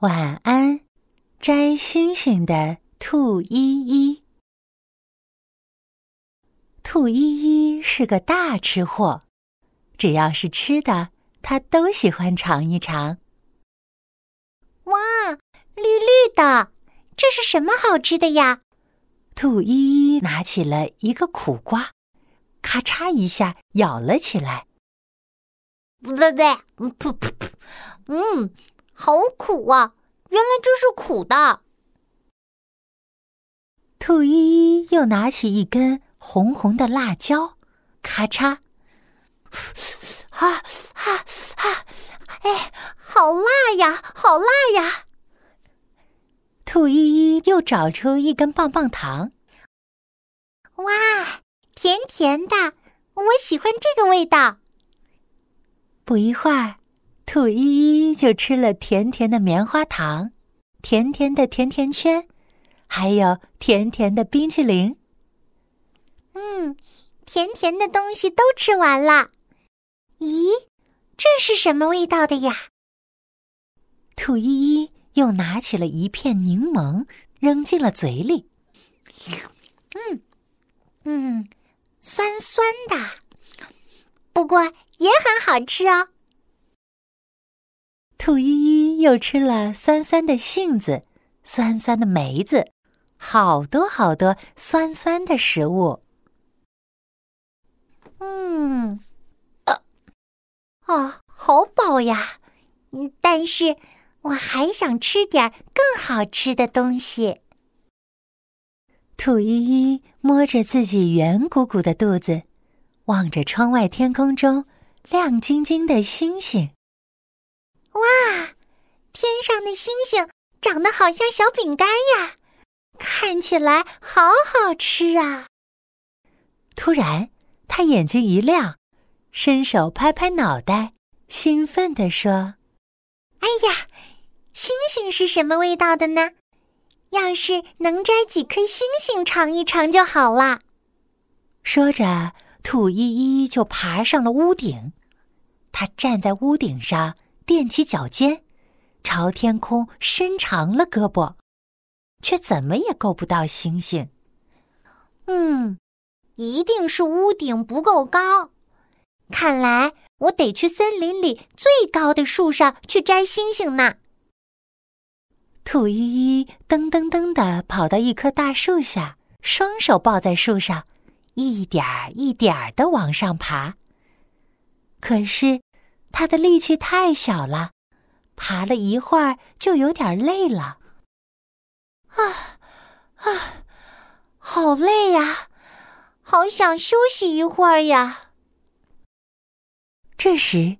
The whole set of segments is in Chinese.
晚安，摘星星的兔依依。兔依依是个大吃货，只要是吃的，它都喜欢尝一尝。哇，绿绿的，这是什么好吃的呀？兔依依拿起了一个苦瓜，咔嚓一下咬了起来。不不不，噗噗噗，嗯。好苦啊！原来这是苦的。兔依依又拿起一根红红的辣椒，咔嚓，啊啊啊！哎，好辣呀，好辣呀！兔依依又找出一根棒棒糖，哇，甜甜的，我喜欢这个味道。不一会儿。兔依依就吃了甜甜的棉花糖，甜甜的甜甜圈，还有甜甜的冰淇淋。嗯，甜甜的东西都吃完了。咦，这是什么味道的呀？兔依依又拿起了一片柠檬，扔进了嘴里。嗯嗯，酸酸的，不过也很好吃哦。兔依依又吃了酸酸的杏子，酸酸的梅子，好多好多酸酸的食物。嗯，啊，好饱呀！但是我还想吃点更好吃的东西。兔依依摸着自己圆鼓鼓的肚子，望着窗外天空中亮晶晶的星星。哇，天上的星星长得好像小饼干呀，看起来好好吃啊！突然，他眼睛一亮，伸手拍拍脑袋，兴奋地说：“哎呀，星星是什么味道的呢？要是能摘几颗星星尝一尝就好了。”说着，兔依依就爬上了屋顶。他站在屋顶上。踮起脚尖，朝天空伸长了胳膊，却怎么也够不到星星。嗯，一定是屋顶不够高。看来我得去森林里最高的树上去摘星星呢。兔依依噔噔噔的跑到一棵大树下，双手抱在树上，一点儿一点儿的往上爬。可是。他的力气太小了，爬了一会儿就有点累了。啊啊，好累呀，好想休息一会儿呀。这时，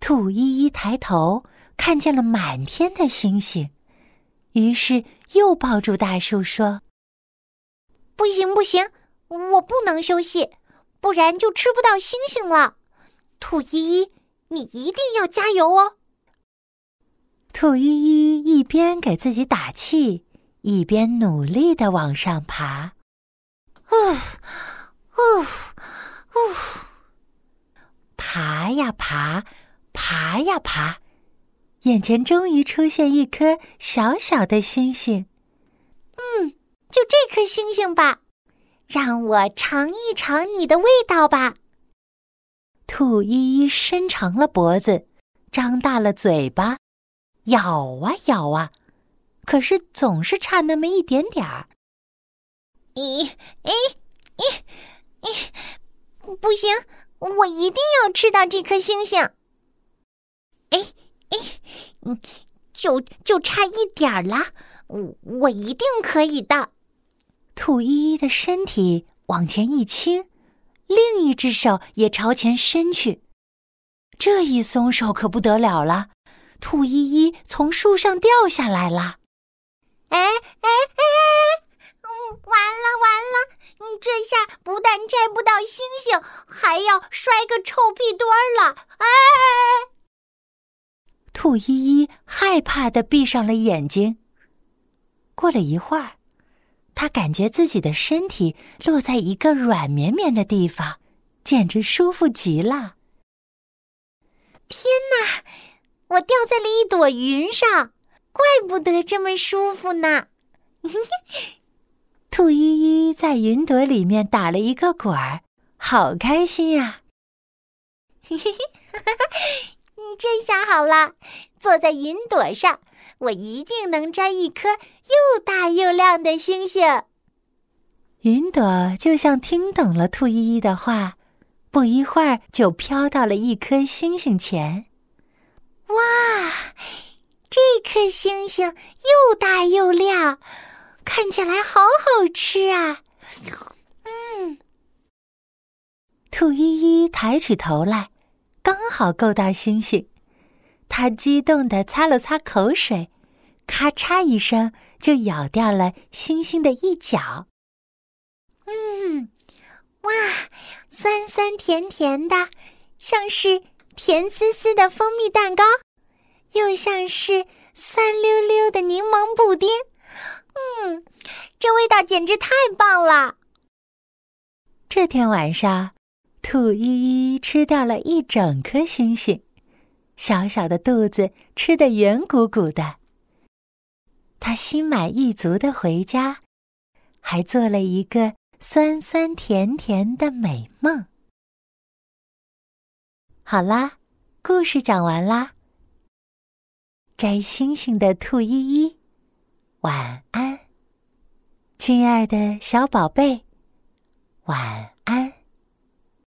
兔依依抬头看见了满天的星星，于是又抱住大树说：“不行不行，我不能休息，不然就吃不到星星了。”兔依依。你一定要加油哦！兔依依一边给自己打气，一边努力的往上爬。哦，哦，哦，爬呀爬，爬呀爬，眼前终于出现一颗小小的星星。嗯，就这颗星星吧，让我尝一尝你的味道吧。兔依依伸长了脖子，张大了嘴巴，咬啊咬啊，可是总是差那么一点点儿。咦咦咦咦！不行，我一定要吃到这颗星星。哎哎，嗯，就就差一点儿了，我我一定可以的。兔依依的身体往前一倾。另一只手也朝前伸去，这一松手可不得了了，兔依依从树上掉下来了。哎哎哎！嗯，完了完了！你这下不但摘不到星星，还要摔个臭屁墩儿了！哎！兔依依害怕的闭上了眼睛。过了一会儿。他感觉自己的身体落在一个软绵绵的地方，简直舒服极了。天哪，我掉在了一朵云上，怪不得这么舒服呢。兔依依在云朵里面打了一个滚儿，好开心呀！嘿嘿嘿，哈哈哈！这下好了，坐在云朵上，我一定能摘一颗又大又亮的星星。云朵就像听懂了兔依依的话，不一会儿就飘到了一颗星星前。哇，这颗星星又大又亮，看起来好好吃啊！嗯，兔依依抬起头来，刚好够到星星，它激动地擦了擦口水，咔嚓一声就咬掉了星星的一角。嗯，哇，酸酸甜甜的，像是甜丝丝的蜂蜜蛋糕，又像是酸溜溜的柠檬布丁。嗯，这味道简直太棒了。这天晚上，兔依依吃掉了一整颗星星，小小的肚子吃得圆鼓鼓的。他心满意足的回家，还做了一个。酸酸甜甜的美梦。好啦，故事讲完啦。摘星星的兔依依，晚安，亲爱的小宝贝，晚安。